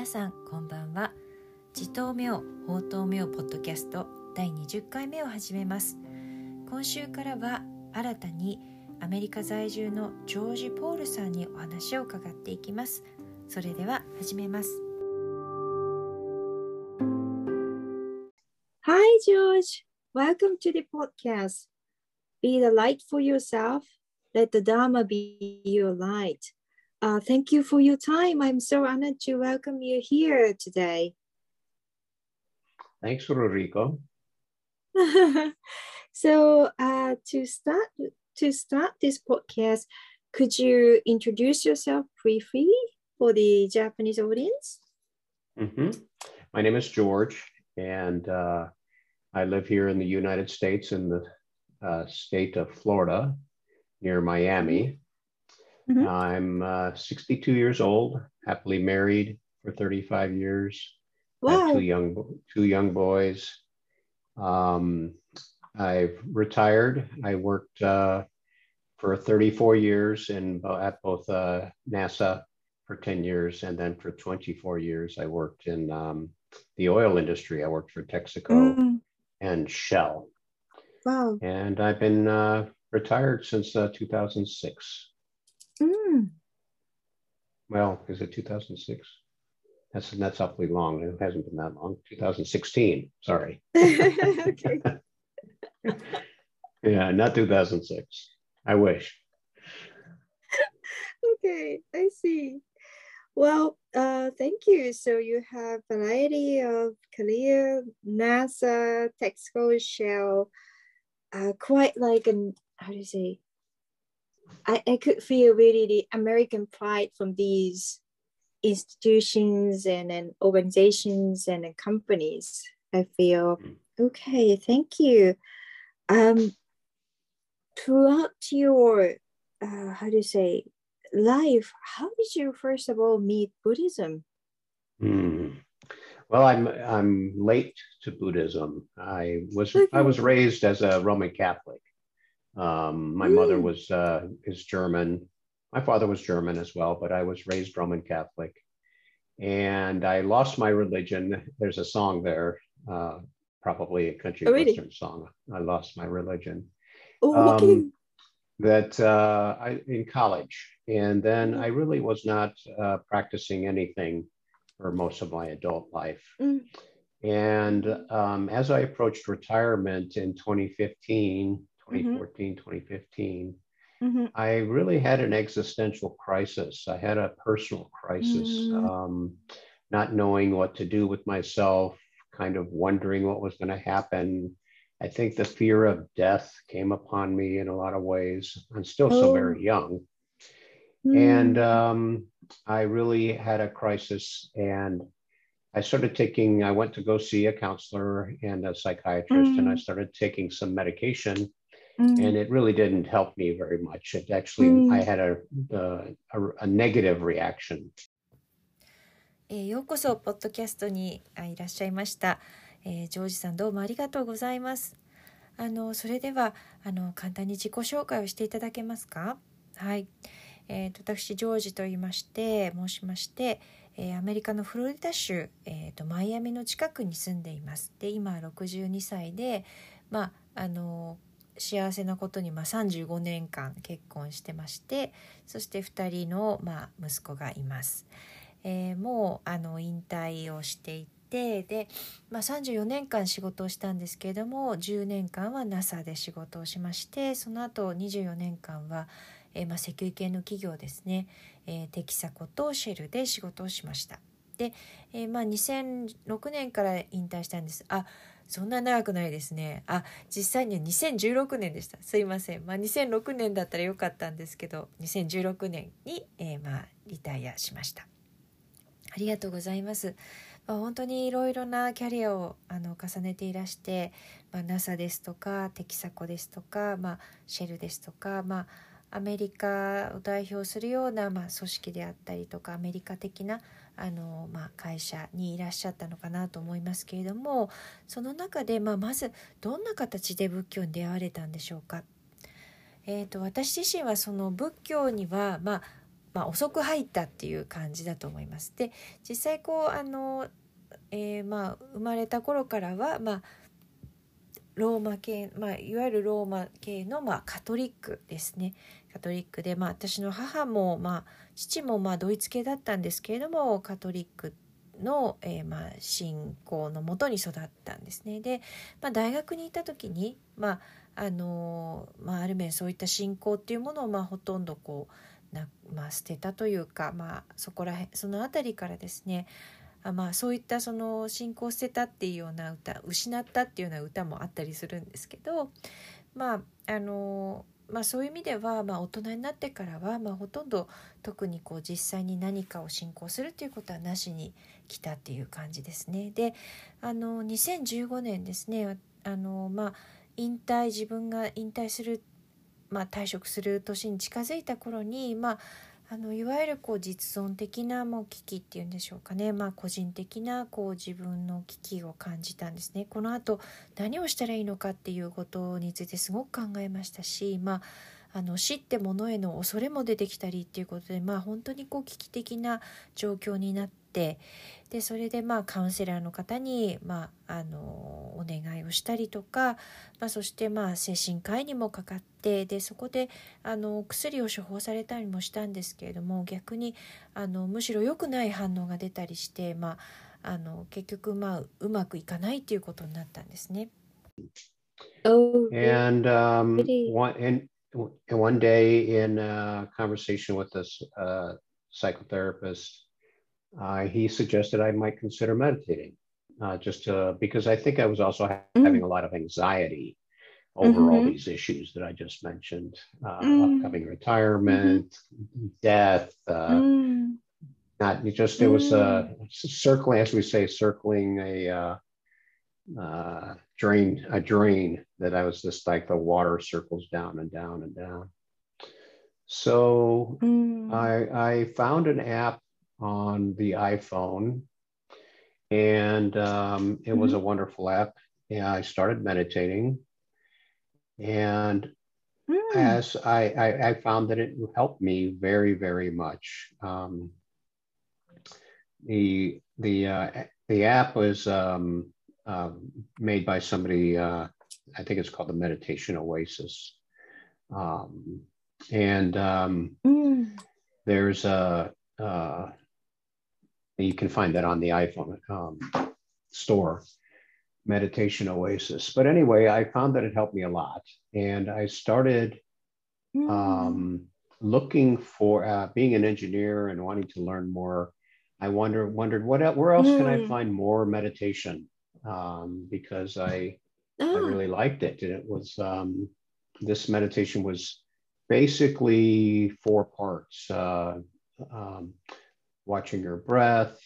皆さんこんばんは自頭明法頭明ポッドキャスト第20回目を始めます今週からは新たにアメリカ在住のジョージ・ポールさんにお話を伺っていきますそれでは始めます Hi, George. Welcome to the podcast. Be the light for yourself. Let the Dharma be your light. Uh, thank you for your time. I'm so honored to welcome you here today. Thanks, Rodrigo. so, uh, to start to start this podcast, could you introduce yourself briefly for the Japanese audience? hmm My name is George, and uh, I live here in the United States in the uh, state of Florida near Miami. Mhm. I'm uh, 62 years old, happily married for 35 years. Wow. two young two young boys. Um, I've retired. I worked uh, for 34 years in at both uh, NASA for 10 years, and then for 24 years I worked in um, the oil industry. I worked for Texaco Mm, and Shell, wow. and I've been uh, retired since uh, 2006. Well, is it 2006? That's that's awfully long. It hasn't been that long. 2016. Sorry. okay. Yeah, not 2006. I wish. okay, I see. Well, uh, thank you. So you have variety of career, NASA, Texaco, Shell, uh, quite like an how do you say? I, I could feel really the American pride from these institutions and, and organizations and, and companies. I feel Mm. okay. Thank you. Um, throughout your uh, how do you say life how did you first of all meet buddhism Hmm. Well, I'm I'm late to Buddhism. I was I was raised as a Roman Catholic. Um, my mother Mm. was uh, is German. My father was German as well, but I was raised Roman Catholic. And I lost my religion. There's a song there, uh, probably a country Oh, really? western song. I lost my religion. oh Um, okay that uh, I in college, and then I really was not uh, practicing anything for most of my adult life. Mm. And um, as I approached retirement in 2015, 2014, 2015, Mhm. I really had an existential crisis. I had a personal crisis, Mm. um, not knowing what to do with myself, kind of wondering what was going to happen. I think the fear of death came upon me in a lot of ways. I'm still so Oh. very young. Mm. And um, I really had a crisis. And I started taking, I went to go see a counselor and a psychiatrist, and I Mm. started taking some medication Mm. and it really didn't help me very much. It actually, Mm. I had a, a, a, a negative reaction. えーようこそポッドキャストにあいらっしゃいました、えージョージさんどうもありがとうございますあのそれではあの簡単に自己紹介をしていただけますか？はい、えーと私ジョージと言いまして申しまして、えーアメリカのフロリダ州、えーとマイアミの近くに住んでいますで今62歳でまああの幸せなことに、まあ、35年間結婚してましてそして2人の、まあ、息子がいます。えーもうあの引退をしていてで、まあ、34年間仕事をしたんですけれども10年間は NASA で仕事をしましてその後24年間は、えーまあ、石油系の企業ですね、えーテキサコとシェルで仕事をしました。で、えーまあ、2006年から引退したんですあそんな長くないですね。あ実際には2016年でした。すいません、まあ、2006年だったらよかったんですけど2016年に、えーまあ、リタイアしました。ありがとうございます。まあ、本当にいろいろなキャリアをあの重ねていらして、まあ、NASA ですとかテキサコですとか、まあ、シェルですとか、まあ、アメリカを代表するような、まあ、組織であったりとかアメリカ的なあの、まあ、会社にいらっしゃったのかなと思いますけれどもその中で、まあ、まずどんな形で仏教に出会われたんでしょうか？えー、と私自身はその仏教には、まあ、まあ、遅く入ったっていう感じだと思います。で実際こうあの、えー、まあ、生まれた頃からは、まあ、ローマ系、まあ、いわゆるローマ系の、まあ、カトリックですねカトリックで、まあ、私の母も、まあ、父も、まあ、ドイツ系だったんですけれどもカトリックの、えー、まあ、信仰のもとに育ったんですね。で、まあ、大学にいた時に、まああのまあ、ある面そういった信仰っていうものを、まあ、ほとんどこうな、まあ、捨てたというか、まあ、そこらへんその辺りからですねあまあそういったその信仰を捨てたっていうような歌失ったっていうような歌もあったりするんですけどまああのまあ、そういう意味では、まあ、大人になってからは、まあ、ほとんど特にこう実際に何かを進行するということはなしに来たっていう感じですね。であの2015年ですねあの、まあ、引退自分が引退する、まあ、退職する年に近づいた頃に、まあ、あのいわゆるこう実存的なもう危機っていうんでしょうかね、まあ、個人的なこう自分の危機を感じたんですね。このあと何をしたらいいのかっていうことについてすごく考えましたし、まあ、あの死ってものへの恐れも出てきたりっていうことで、まあ、本当にこう危機的な状況になってでそれでまあカウンセラーの方に、まあ、あのお願いをしたりとか、まあ、そしてまあ精神科医にもかかってでそこであの薬を処方されたりもしたんですけれども逆にあのむしろ良くない反応が出たりして、まあ、あの結局まあうまくいかないっていうことになったんですね。Oh, And um, one and one day in a conversation with this uh, psychotherapist, uh, he suggested I might consider meditating, uh, just to, because I think I was also ha- Mm. having a lot of anxiety over all Mhm. these issues that I just mentioned, uh, Mm. upcoming retirement, death, uh, Mm. not just it was uh, circling, as we say, circling a uh, uh, drain, a drain that I was just like the water circles down and down and down. So Mm. I, I found an app on the iPhone, and um, it was a wonderful app. And I started meditating, and Mm. as I, I, I found that it helped me very, very much. Um, the the uh, the app was um, um, made by somebody. Uh, I think it's called the Meditation Oasis, um, and um, Mm. there's a uh, you can find that on the iPhone um, store, Meditation Oasis. But anyway, I found that it helped me a lot, and I started Mm. um, looking for uh, being an engineer and wanting to learn more. I wonder wondered what where else can I Mm. find more meditation um, because I I Ah. really liked it and it was um, this meditation was basically four parts: uh, um, watching your breath,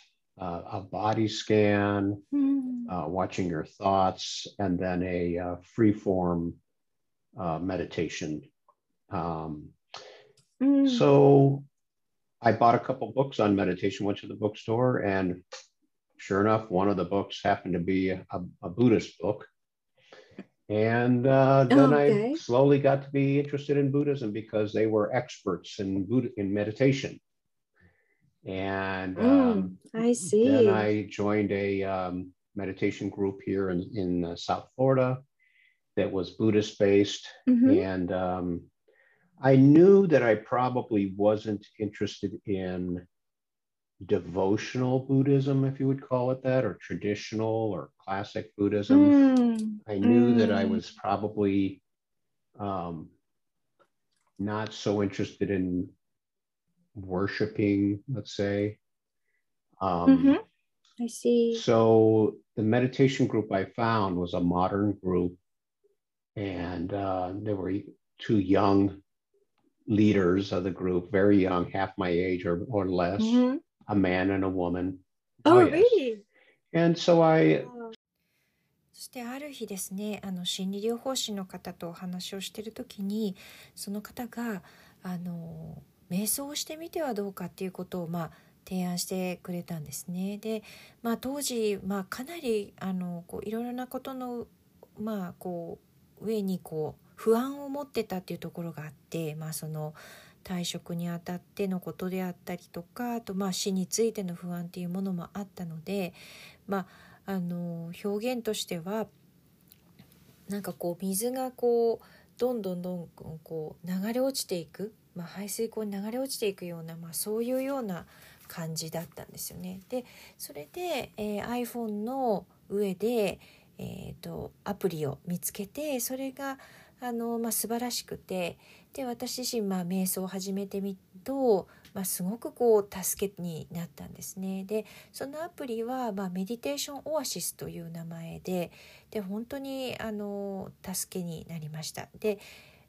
uh, a body scan, Mm. uh, watching your thoughts, and then a uh, free form uh, meditation. Um, Mm. so I bought a couple books on meditation, went to the bookstore, and sure enough, one of the books happened to be a, a Buddhist book. And uh, then Okay. I slowly got to be interested in Buddhism because they were experts in Buddha in meditation. And um, Mm. I see. then I joined a um, meditation group here in, in uh, South Florida that was Buddhist based. Mhm. And um, I knew that I probably wasn't interested in devotional Buddhism, if you would call it that, or traditional or classic Buddhism. Mm. I knew that I Mm. was probably um, not so interested in worshiping, let's say. Um, Mhm. I see. so the meditation group I found was a modern group, and uh, there were two young leaders of the group, very young, half my age or, or less, Mhm. a man and a woman. Oh, yes. really? And so I, Wow. そしてある日ですねあの心理療法士の方とお話をしてる時にその方があの 瞑想をしてみてはどうかっていうことをまあ提案してくれたんですね。で、まあ、当時、まあ、かなりあのこういろいろなことの、まあ、こう上にこう不安を持ってたっていうところがあって、まあ、その退職にあたってのことであったりとかあとまあ死についての不安っていうものもあったので、まあ、あの表現としてはなんかこう水がこうどんどんどんどんこう流れ落ちていく、まあ、排水溝に流れ落ちていくような、まあ、そういうような感じだったんですよね。でそれで、えー、iPhone の上で、えーと、アプリを見つけてそれがあの、まあ、素晴らしくてで私自身、まあ、瞑想を始めてみると、まあ、すごくこう助けになったんですね。でそのアプリは、まあ、メディテーションオアシスという名前でで本当にあの助けになりました。で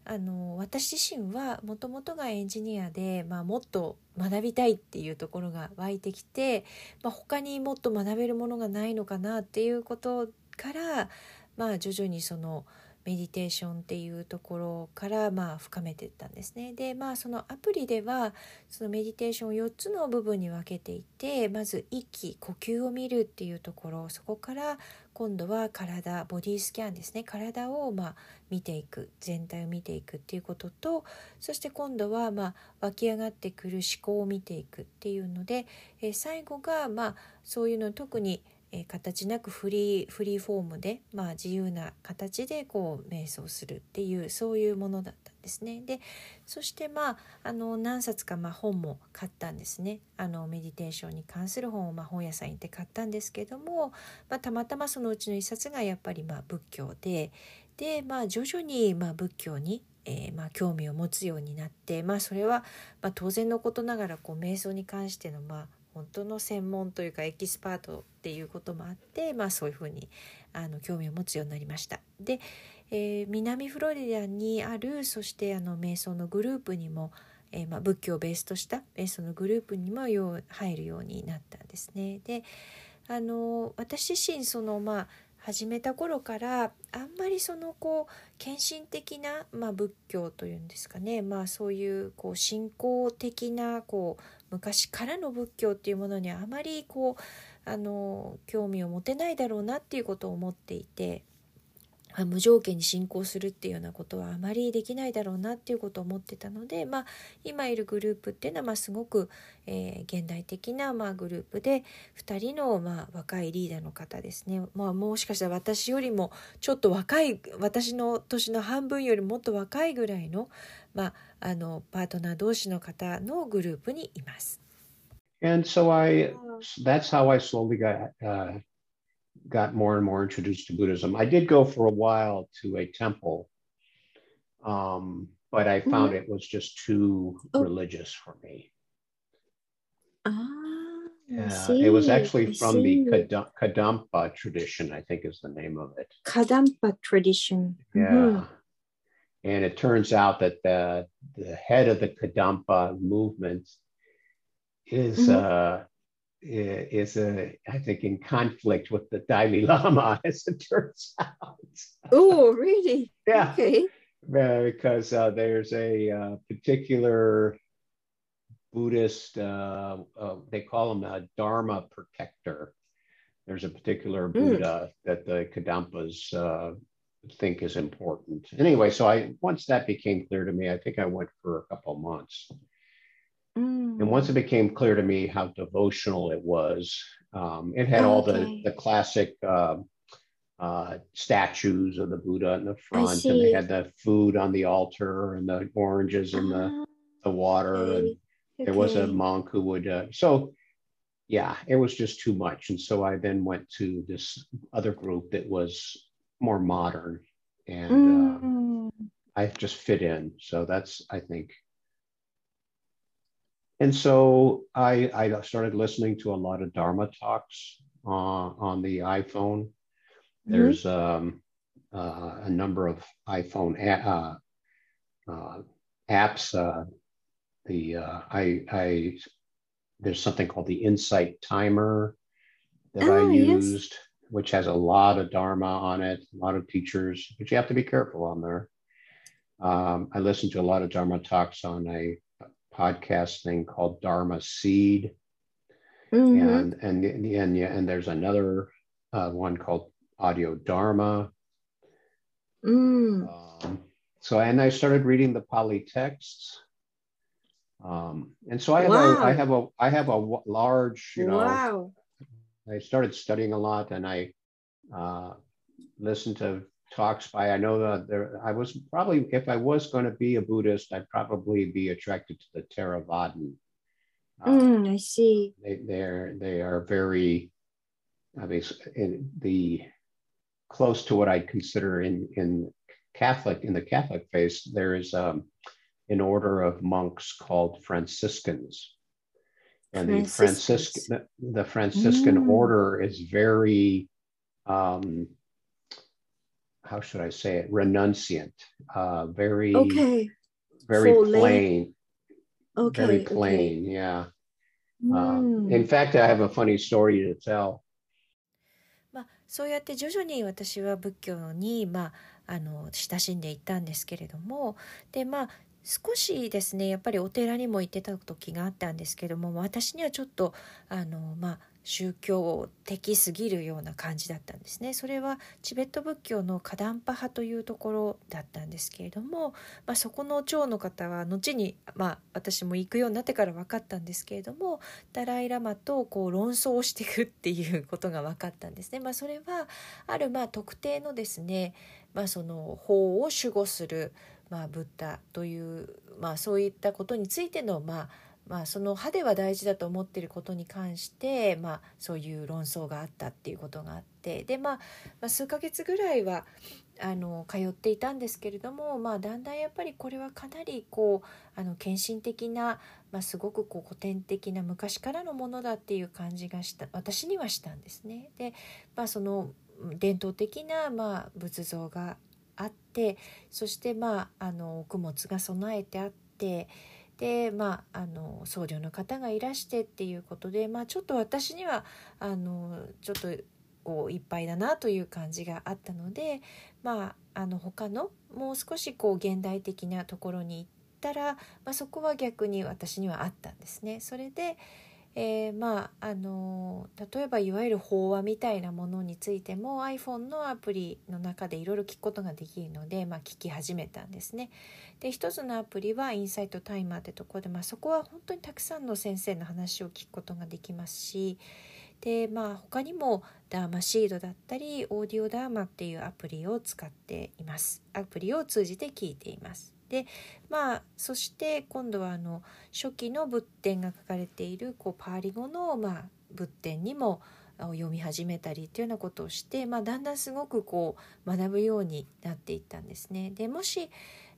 あの私自身はもともとがエンジニアで、まあ、もっと学びたいっていうところが湧いてきて、まあ、他にもっと学べるものがないのかなっていうことから、まあ、徐々にそのメディテーションっていうところからまあ深めていったんですね。でまあそのアプリではそのメディテーションを4つの部分に分けていてまず息呼吸を見るっていうところそこから今度は体ボディスキャンですね。体をまあ見ていく全体を見ていくっていうこととそして今度はまあ湧き上がってくる思考を見ていくっていうので、え最後がまあそういうの特にえ、形なくフリーフリーフォームで、まあ、自由な形でこう瞑想するっていうそういうものだったですね。でそしてまああの何冊かま本も買ったんですねあのメディテーションに関する本をま本屋さんに行って買ったんですけども、まあ、たまたまそのうちの一冊がやっぱりま仏教でで、まあ、徐々にま仏教にえー、まあ、興味を持つようになって、まあ、それは、まあ、当然のことながらこう瞑想に関しての、まあ、本当の専門というかエキスパートっていうこともあって、まあ、そういうふうにあの興味を持つようになりました。で、えー、南フロリダにあるそしてあの瞑想のグループにも、えー、まあ、仏教をベースとした瞑想のグループにもよう入るようになったんですね。であの私自身そのまあ始めた頃からあんまりそのこう献身的な、まあ、仏教というんですかね、まあ、そういうこう信仰的なこう昔からの仏教っていうものにはあまりこうあの興味を持てないだろうなっていうことを思っていて無条件に信仰するっていうようなことはあまりできないだろうなっていうことを思ってたので、まあ、今いるグループっていうのはまあすごく、えー、現代的なまあグループで2人のまあ若いリーダーの方ですね、まあ、もしかしたら私よりもちょっと若い私の年の半分よりもっと若いぐらいの,、まあ、あのパートナー同士の方のグループにいます。And so I, that's how I slowly got uh, got more and more introduced to Buddhism. I did go for a while to a temple, um, but I found mm-hmm. it was just too oh. religious for me. Ah, yeah, it was actually from the Kadampa tradition, I think is the name of it. Kadampa tradition. Yeah. Mm-hmm. And it turns out that the, the head of the Kadampa movement is mm-hmm. uh, is a, I think, in conflict with the Dalai Lama, as it turns out. Oh, really? yeah. Okay. Uh, because uh, there's a uh, particular Buddhist, uh, uh, they call him a Dharma protector. There's a particular hmm. Buddha mm. that the Kadampas uh, think is important. Anyway, so I once that became clear to me, I think I went for a couple months. Mm. And once it became clear to me how devotional it was, um, it had all the, the classic uh, uh, statues of the Buddha in the front, and they had the food on the altar and the oranges and the, ah, the water. Okay. And there okay. was a monk who would, uh, so yeah, it was just too much. And so I then went to this other group that was more modern and mm. I just fit in. So that's, I think, and so I, I started listening to a lot of Dharma talks uh, on the iPhone. Mm-hmm. There's um, uh, a number of iPhone a- uh, uh apps. Uh, the uh, I, I there's something called the Insight Timer that oh, I used, yes. which has a lot of Dharma on it, a lot of teachers, but you have to be careful on there. Um, I listened to a lot of Dharma talks on a podcast thing called Dharma Seed. Mm-hmm. And, and, and, yeah, and there's another uh, one called Audio Dharma. Mm. Um, so, and I started reading the Pali texts. Um, and so I have Wow. a I have a I have a large you know wow. I started studying a lot and I uh, listened to talks by I know that there I was probably if I was going to be a Buddhist I'd probably be attracted to the Theravadan. Uh, Mm, I see. they they're they are very I mean in the close to what I'd consider in in Catholic in the Catholic faith there is um, an order of monks called Franciscans and the. Franciscan the Franciscan Mm. order is very um how should I say it renunciant uh very Okay. very lay- plain Okay. very okay. plain yeah uh, Mm. in fact, I have a funny story to tell. まあ、そうやって徐々に私は仏教に、まあ、あの親しんでいったんですけれどもでまあ少しですねやっぱりお寺にも行ってた時があったんですけども私にはちょっとあの、まあ、宗教的すぎるような感じだったんですね。それはチベット仏教のカダンパ派というところだったんですけれども、まあ、そこの長の方は後に、まあ、私も行くようになってから分かったんですけれどもダライ・ラマとこう論争をしていくっていうことが分かったんですね。まあ、それはあるまあ特定のですね、まあ、その法を守護する、まあ、ブッダという、まあ、そういったことについての、まあまあ、その歯では大事だと思っていることに関して、まあ、そういう論争があったっていうことがあってで、まあ、まあ数ヶ月ぐらいはあの通っていたんですけれども、まあ、だんだんやっぱりこれはかなりこうあの献身的な、まあ、すごくこう古典的な昔からのものだっていう感じがした私にはしたんですね。で、まあ、その伝統的な、まあ、仏像があってそして、まあ、あの供物が備えてあってで、まあ、あの僧侶の方がいらしてっていうことで、まあ、ちょっと私にはあのちょっとこういっぱいだなという感じがあったので、まあ、あの他のもう少しこう現代的なところに行ったら、まあ、そこは逆に私にはあったんですね。それでえーまああの例えばいわゆる法話みたいなものについても iPhone のアプリの中でいろいろ聞くことができるので、まあ、聞き始めたんですね。で一つのアプリはインサイトタイマーってとこで、まあ、そこは本当にたくさんの先生の話を聞くことができますしで、まあ、他にもダーマシードだったりオーディオダーマっていうアプリを使っています。アプリを通じて聞いています。でまあそして今度はあの初期の仏典が書かれているこうパーリ語の、まあ、仏典にも読み始めたりというようなことをして、まあ、だんだんすごくこう学ぶようになっていったんですね。でもし、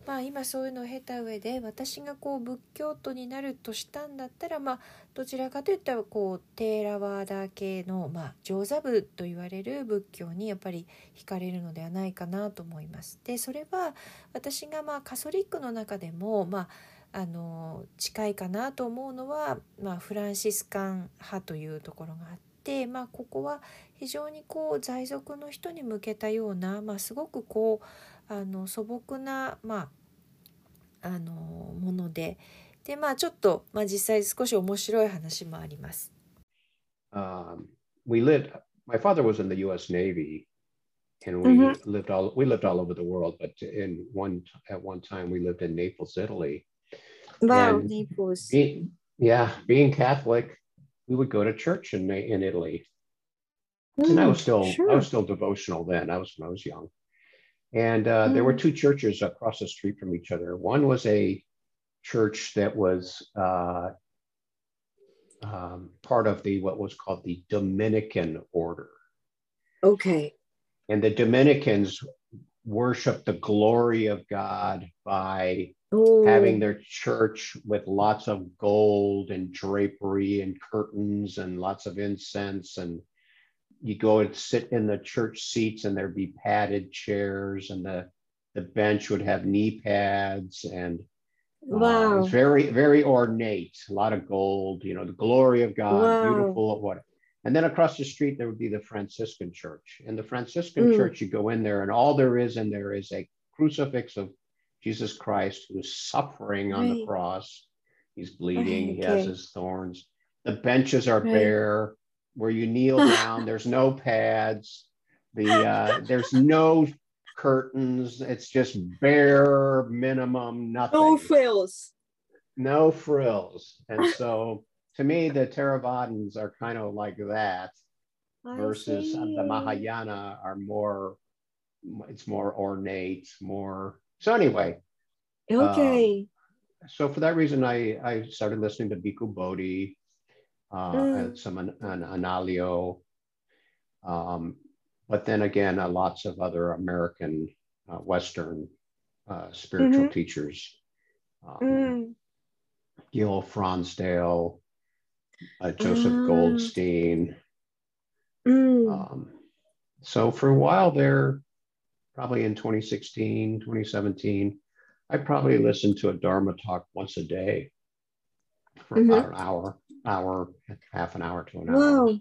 まあ、今そういうのを経た上で私がこう仏教徒になるとしたんだったら、まあ、どちらかといったらこうテーラワーダー系の、まあ、上座部と言われる仏教にやっぱり惹かれるのではないかなと思います。でそれは私がまあカソリックの中でも、まあ、あの近いかなと思うのは、まあ、フランシスカン派というところがあって、まあ、ここは非常にこう在俗の人に向けたような、まあ、すごくこうあの素朴な、まあ、あのものでで、まあ、ちょっと、まあ、実際少し面白い話もあります。Um, we lived. My father was in the U.S. Navy, and we Mhm. lived all we lived all over the world. But in one at one time, we lived in Naples, Italy. Wow, And Naples. Being, yeah, being Catholic, we would go to church in in Italy. and I Mm, was still I sure. was still devotional then. I was when I was young, and uh, there were Mm. two churches across the street from each other. One was a church that was uh, um, part of the what was called the Dominican order, Okay. and the Dominicans worship the glory of God by Oh, having their church with lots of gold and drapery and curtains and lots of incense and you go and sit in the church seats and there'd be padded chairs and the the bench would have knee pads and uh, wow. it's very very ornate a lot of gold you know the glory of god Wow. beautiful what and then across the street there would be the franciscan church and the franciscan Mm. church you go in there and all there is in there is a crucifix of jesus christ who's suffering on the cross he's bleeding Right, he has his thorns the benches are Right. bare where you kneel down there's no pads the uh, there's no curtains it's just bare minimum nothing No frills. no frills. And so to me, the Theravadins are kind of like that versus the Mahayana are more, it's more ornate, more. So anyway. Okay. Um, so for that reason, I, I started listening to Bhikkhu Bodhi, uh, mm. and some an, an Analio. Um, but then again, uh, lots of other American, uh, Western uh, spiritual mm-hmm. teachers. Um, mm. Gil Fronsdale, uh, Joseph mm. Goldstein. Mm. Um, so for a while there, probably in 2016, 2017, I probably listened to a Dharma talk once a day for mm-hmm. about an hour, hour, half an hour to an hour.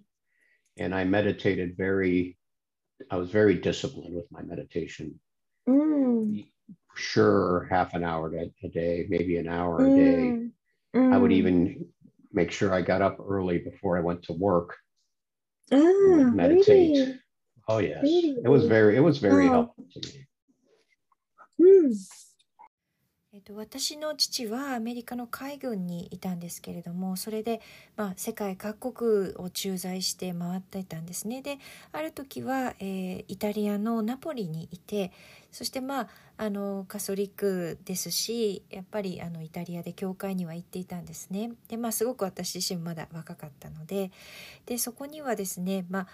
And I meditated very, I was very disciplined with my meditation. Mm. Sure, half an hour a, day, maybe an hour a day. Mm. I would mm. even make sure I got up early before I went to work. Ah, meditate. Really? Oh yes, really? it was very it was very oh. helpful to me. えっと、私の父はアメリカの海軍にいたんですけれどもそれで、まあ、世界各国を駐在して回っていたんですねである時は、えー、イタリアのナポリにいてそしてまああのカソリックですしやっぱりあのイタリアで教会には行っていたんですねでまあすごく私自身まだ若かったのででそこにはですね、まあ、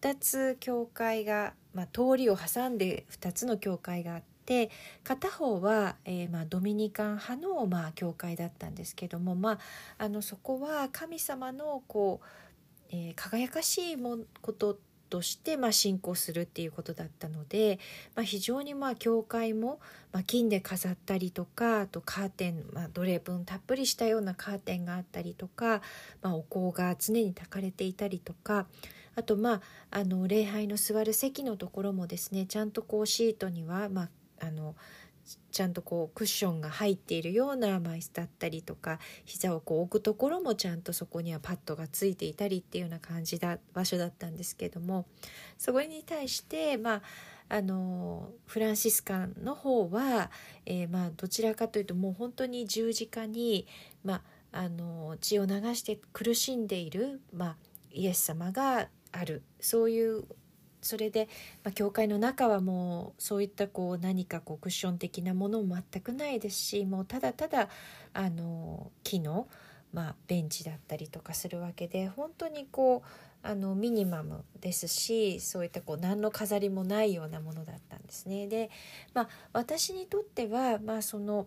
2つ教会が、まあ、通りを挟んで2つの教会があって。で片方は、えー、まあ、ドミニカン派の、まあ、教会だったんですけども、まあ、あのそこは神様のこう、えー、輝かしいもこととして、まあ、信仰するっていうことだったので、まあ、非常にまあ教会も、まあ、金で飾ったりとかあとカーテン、まあ、どれ分たっぷりしたようなカーテンがあったりとか、まあ、お香が常に焚かれていたりとかあとまああの礼拝の座る席のところもですねちゃんとこうシートには、まあ、あのちゃんとこうクッションが入っているような椅子だったりとか膝をこう置くところもちゃんとそこにはパッドがついていたりっていうような感じだ場所だったんですけどもそこに対してまああのフランシスカンの方は、えー、まあどちらかというともう本当に十字架に、まあ、あの血を流して苦しんでいる、まあ、イエス様があるそういうそれで、まあ、教会の中はもうそういったこう何かこうクッション的なものも全くないですしもうただただあの木の、まあ、ベンチだったりとかするわけで本当にこうあのミニマムですしそういったこう何の飾りもないようなものだったんですね。で、まあ、私にとっては、まあ、その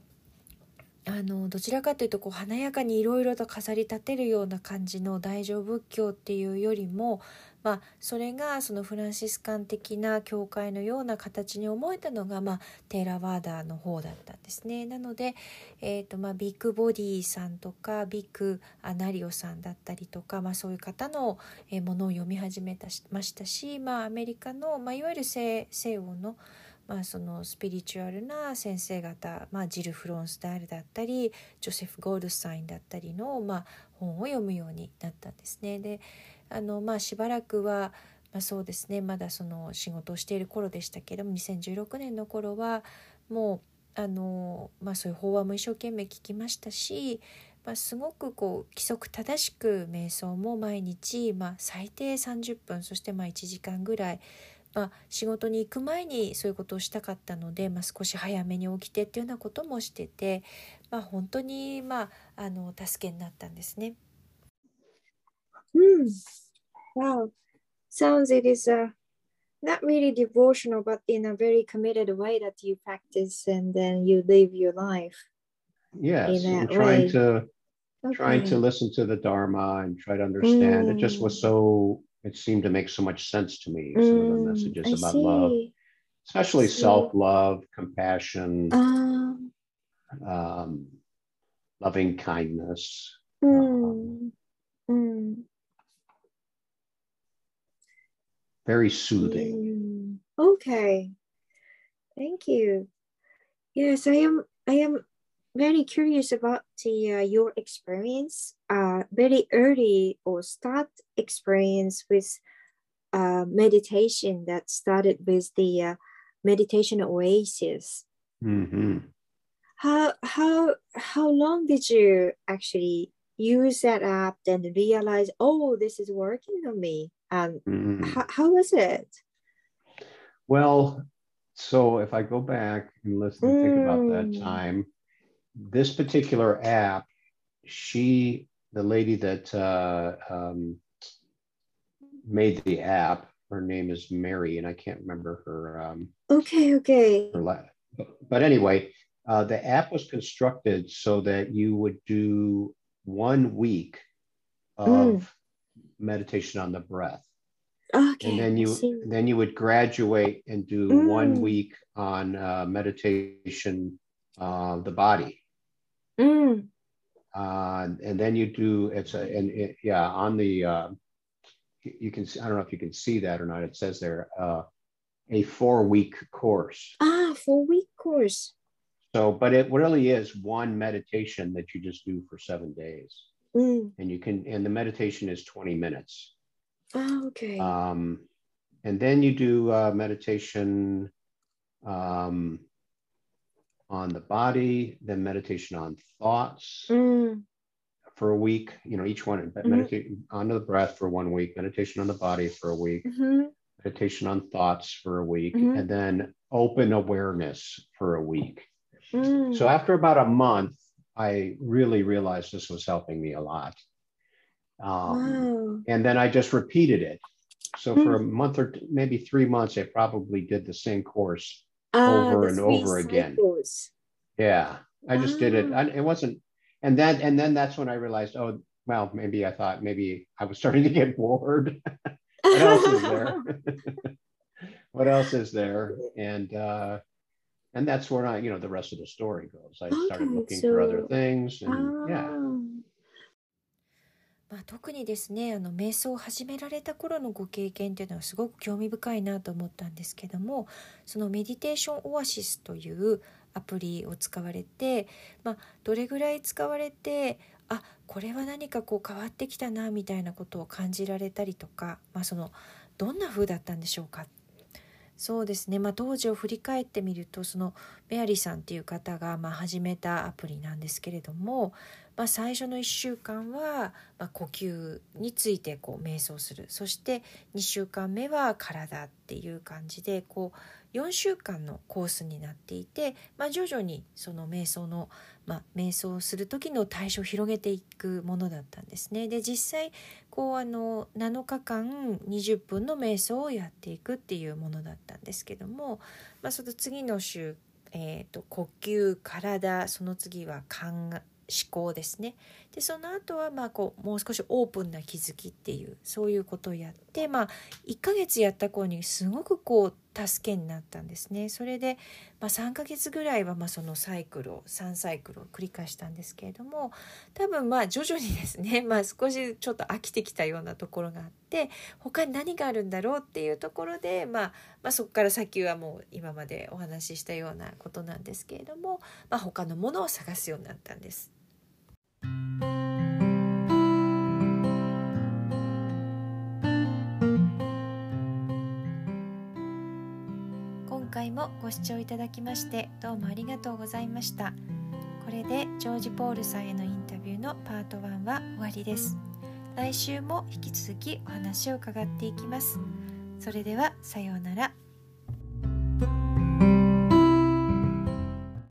あのどちらかというとこう華やかにいろいろと飾り立てるような感じの大乗仏教っていうよりもまあ、それがそのフランシスカン的な教会のような形に思えたのが、まあ、テーラワーダーの方だったんですね。なので、えーとまあ、ビッグボディさんとかビッグアナリオさんだったりとか、まあ、そういう方のものを読み始めましたし、まあ、アメリカの、まあ、いわゆる西西欧のまあ、そのスピリチュアルな先生方、まあ、ジル・フロンスタールだったりジョセフ・ゴールスタインだったりの、まあ、本を読むようになったんですね。であのまあしばらくは、まあ、そうですねまだその仕事をしている頃でしたけども2016年の頃はもうあの、まあ、そういう法話も一生懸命聞きましたし、まあ、すごくこう規則正しく瞑想も毎日、まあ、最低30分そしてまあ1時間ぐらい、まあ、仕事に行く前にそういうことをしたかったので、まあ、少し早めに起きてっていうようなこともしてて、まあ、本当に、まあ、あの助けになったんですね。うん Wow. Sounds it is uh, not really devotional, but in a very committed way that you practice and then you live your life. Yes, and trying way. to okay. trying to listen to the Dharma and try to understand. Mm. It just was mm. so it seemed to make so much sense to me. Some mm, of the mm, messages I about see. love, especially self-love, compassion, um, um, loving kindness. Mm, um, very soothing. Mm, okay. Thank you. Yes, I am I am very curious about the uh, your experience uh very early or start experience with uh meditation that started with the uh, meditation oasis. Mm-hmm. how how how long did you actually use that app and realize oh this is working on me and Mm. how, how was it Well, so if I go back and listen, to think about that Mm. time, this particular app, she, the lady that uh, um, made the app, her name is Mary, and I can't remember her um, okay okay her la- But anyway, uh, the app was constructed so that you would do one week of meditation on the breath. Okay and then you then you would graduate and do one Mm. week on uh, meditation uh, the body. Mm, uh, and then you do it's a and it, yeah on the uh, you- can see, I don't know if you can see that or not. It says there uh, a four week course. Ah four week course. So but it really is one meditation that you just do for seven days mm. and you can and the meditation is 20 minutes ah okay Um, and then you do uh, meditation um, on the body, then meditation on thoughts Mm, for a week. You know, each one Mhm. meditate on the breath for one week, meditation on the body for a week, mhm, meditation on thoughts for a week, Mhm. and then open awareness for a week. mm. So after about a month, I really realized this was helping me a lot. Um, wow and then I just repeated it. So for a month or t- maybe three months, I probably did the same course. Ah, over and over again. cycles. Yeah, I just did it. I, it wasn't, and then and then that's when I realized, oh, well, maybe I thought maybe I was starting to get bored. what else is there? what else is there? And uh, and that's where I, you know, the rest of the story goes. I started looking for other things, and yeah. Ah. まあ、特にですねあの瞑想を始められた頃のご経験っていうのはすごく興味深いなと思ったんですけどもそのメディテーションオアシスというアプリを使われて、まあ、どれぐらい使われてあこれは何かこう変わってきたなみたいなことを感じられたりとか、まあ、そのどんな風だったんでしょうかそうですね、まあ、当時を振り返ってみるとそのメアリーさんっていう方がまあ始めたアプリなんですけれども、まあ、最初の1週間はまあ呼吸についてこう瞑想するそして2週間目は体っていう感じでこう4週間のコースになっていて、まあ、徐々にその瞑想の、まあ、瞑想する時の対象を広げていくものだったんですね。で実際こうあの7日間20分の瞑想をやっていくっていうものだったんですけども、まあ、その次の週、えー、と呼吸体その次は考え思考ですね。でその後はまあこうもう少しオープンな気づきっていうそういうことをやってまあ1ヶ月やった頃にすごくこう助けになったんですねそれで、まあ、3ヶ月ぐらいはまあそのサイクルを3サイクルを繰り返したんですけれども多分まあ徐々にですね、まあ、少しちょっと飽きてきたようなところがあって他に何があるんだろうっていうところで、まあ、まあそこから先はもう今までお話ししたようなことなんですけれども、まあ、他のものを探すようになったんです。もご視聴いただきましてどうもありがとうございました。これでジョージ・ポールさんへのインタビューのパート1は終わりです。来週も引き続きお話を伺っていきます。それではさようなら。